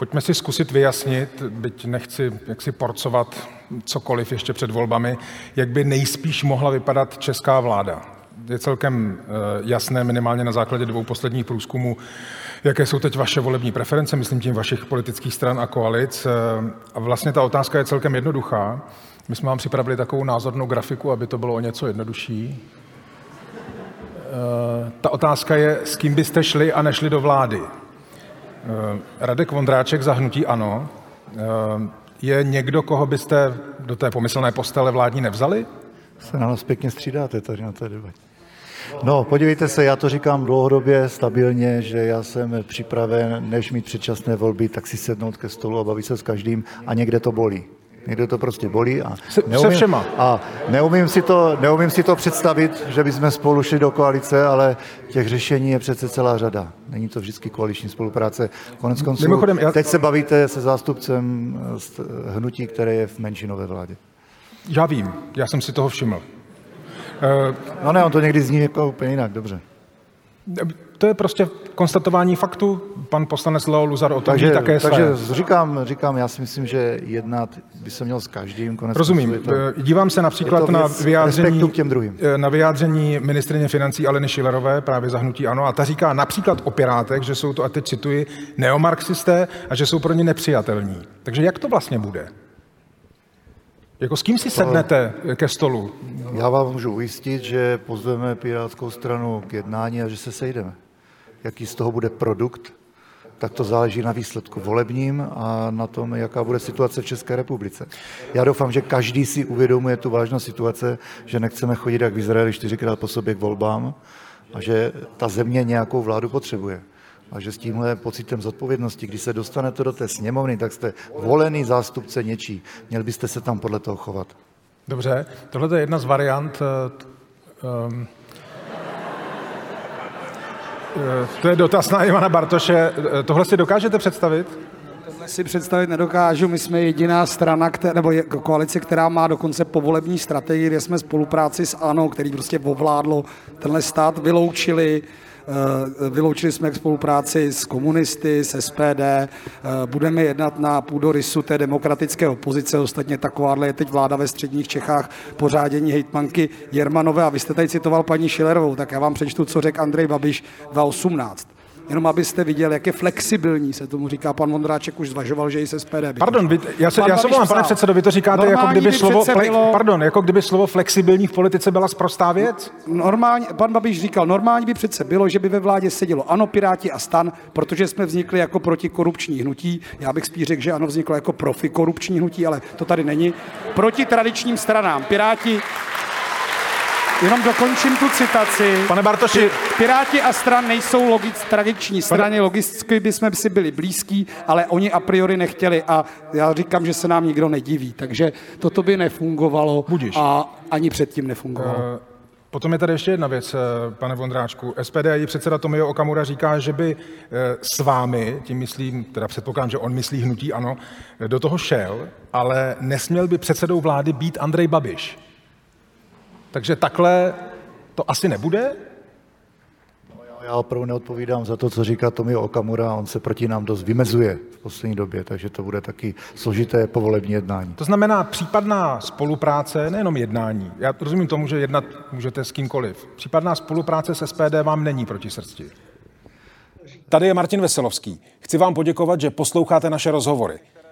pojďme si zkusit vyjasnit, byť nechci jaksi porcovat cokoliv ještě před volbami, jak by nejspíš mohla vypadat česká vláda. Je celkem eh, jasné, minimálně na základě dvou posledních průzkumů, jaké jsou teď vaše volební preference, myslím tím vašich politických stran a koalic. Eh, a vlastně ta otázka je celkem jednoduchá. My jsme vám připravili takovou názornou grafiku, aby to bylo o něco jednodušší. Eh, ta otázka je, s kým byste šli a nešli do vlády. Eh, Radek Vondráček za hnutí ANO. Je někdo, koho byste do té pomyslné postele vládní nevzali? Se na nás pěkně střídáte tady na té debatě. No, podívejte se, já to říkám dlouhodobě, stabilně, že já jsem připraven, než mít předčasné volby, tak si sednout ke stolu a bavit se s každým a někde to bolí. Někde to prostě bolí a se, neumím, se všema. A neumím si, to, neumím si to představit, že bychom spolu šli do koalice, ale těch řešení je přece celá řada. Není to vždycky koaliční spolupráce. Konec konců, Mimochodem, já... teď se bavíte se zástupcem hnutí, které je v menšinové vládě. Já vím, já jsem si toho všiml. Uh, no ne, on to někdy zní jako úplně jinak, dobře. To je prostě konstatování faktu. Pan poslanec Leo Luzar o tom takže, také Takže své. říkám, říkám, já si myslím, že jednat by se měl s každým. Konec Rozumím. To, eh, Dívám se například na vyjádření, těm druhým. Eh, na vyjádření ministrině financí Aleny Šilerové, právě zahnutí ANO, a ta říká například o Pirátech, že jsou to, a teď cituji, neomarxisté a že jsou pro ně nepřijatelní. Takže jak to vlastně bude? Jako s kým si sednete ke stolu? Já vám můžu ujistit, že pozveme Pirátskou stranu k jednání a že se sejdeme. Jaký z toho bude produkt, tak to záleží na výsledku volebním a na tom, jaká bude situace v České republice. Já doufám, že každý si uvědomuje tu vážnost situace, že nechceme chodit jak v Izraeli čtyřikrát po sobě k volbám a že ta země nějakou vládu potřebuje a že s tímhle pocitem zodpovědnosti, když se dostanete do té sněmovny, tak jste volený zástupce něčí. Měl byste se tam podle toho chovat. Dobře, tohle je jedna z variant. Um, to je dotaz na Ivana Bartoše. Tohle si dokážete představit? Tohle si představit nedokážu. My jsme jediná strana, která, nebo koalice, která má dokonce povolební strategii, kde jsme spolupráci s ANO, který prostě ovládlo tenhle stát, vyloučili Eh, vyloučili jsme k spolupráci s komunisty, s SPD, eh, budeme jednat na půdorysu té demokratické opozice, ostatně takováhle je teď vláda ve středních Čechách, pořádění hejtmanky Jermanové. A vy jste tady citoval paní Šilerovou, tak já vám přečtu, co řekl Andrej Babiš 2018 jenom abyste viděl, jak je flexibilní, se tomu říká. Pan Vondráček už zvažoval, že i se SPD. Pardon, vy, já se, já se volám, pane předsedo, vy to říkáte, jako kdyby, slovo, bylo... pardon, jako kdyby slovo flexibilní v politice byla sprostá věc? Normálně, pan Babiš říkal, normálně by přece bylo, že by ve vládě sedělo ano, Piráti a stan, protože jsme vznikli jako protikorupční hnutí. Já bych spíš řekl, že ano, vzniklo jako profikorupční hnutí, ale to tady není. Proti tradičním stranám. Piráti Jenom dokončím tu citaci. Pane Bartoši. Piráti a stran nejsou logic, tradiční strany, Pane... logicky bychom si byli blízký, ale oni a priori nechtěli a já říkám, že se nám nikdo nediví, takže toto by nefungovalo Budiš. a ani předtím nefungovalo. Uh... Potom je tady ještě jedna věc, eh, pane Vondráčku. SPD a její předseda Tomio Okamura říká, že by eh, s vámi, tím myslím, teda předpokládám, že on myslí hnutí ano, do toho šel, ale nesměl by předsedou vlády být Andrej Babiš. Takže takhle to asi nebude? Já opravdu neodpovídám za to, co říká Tomio Okamura, on se proti nám dost vymezuje v poslední době, takže to bude taky složité povolební jednání. To znamená případná spolupráce, nejenom jednání. Já rozumím tomu, že jednat můžete s kýmkoliv. Případná spolupráce s SPD vám není proti srdci. Tady je Martin Veselovský. Chci vám poděkovat, že posloucháte naše rozhovory.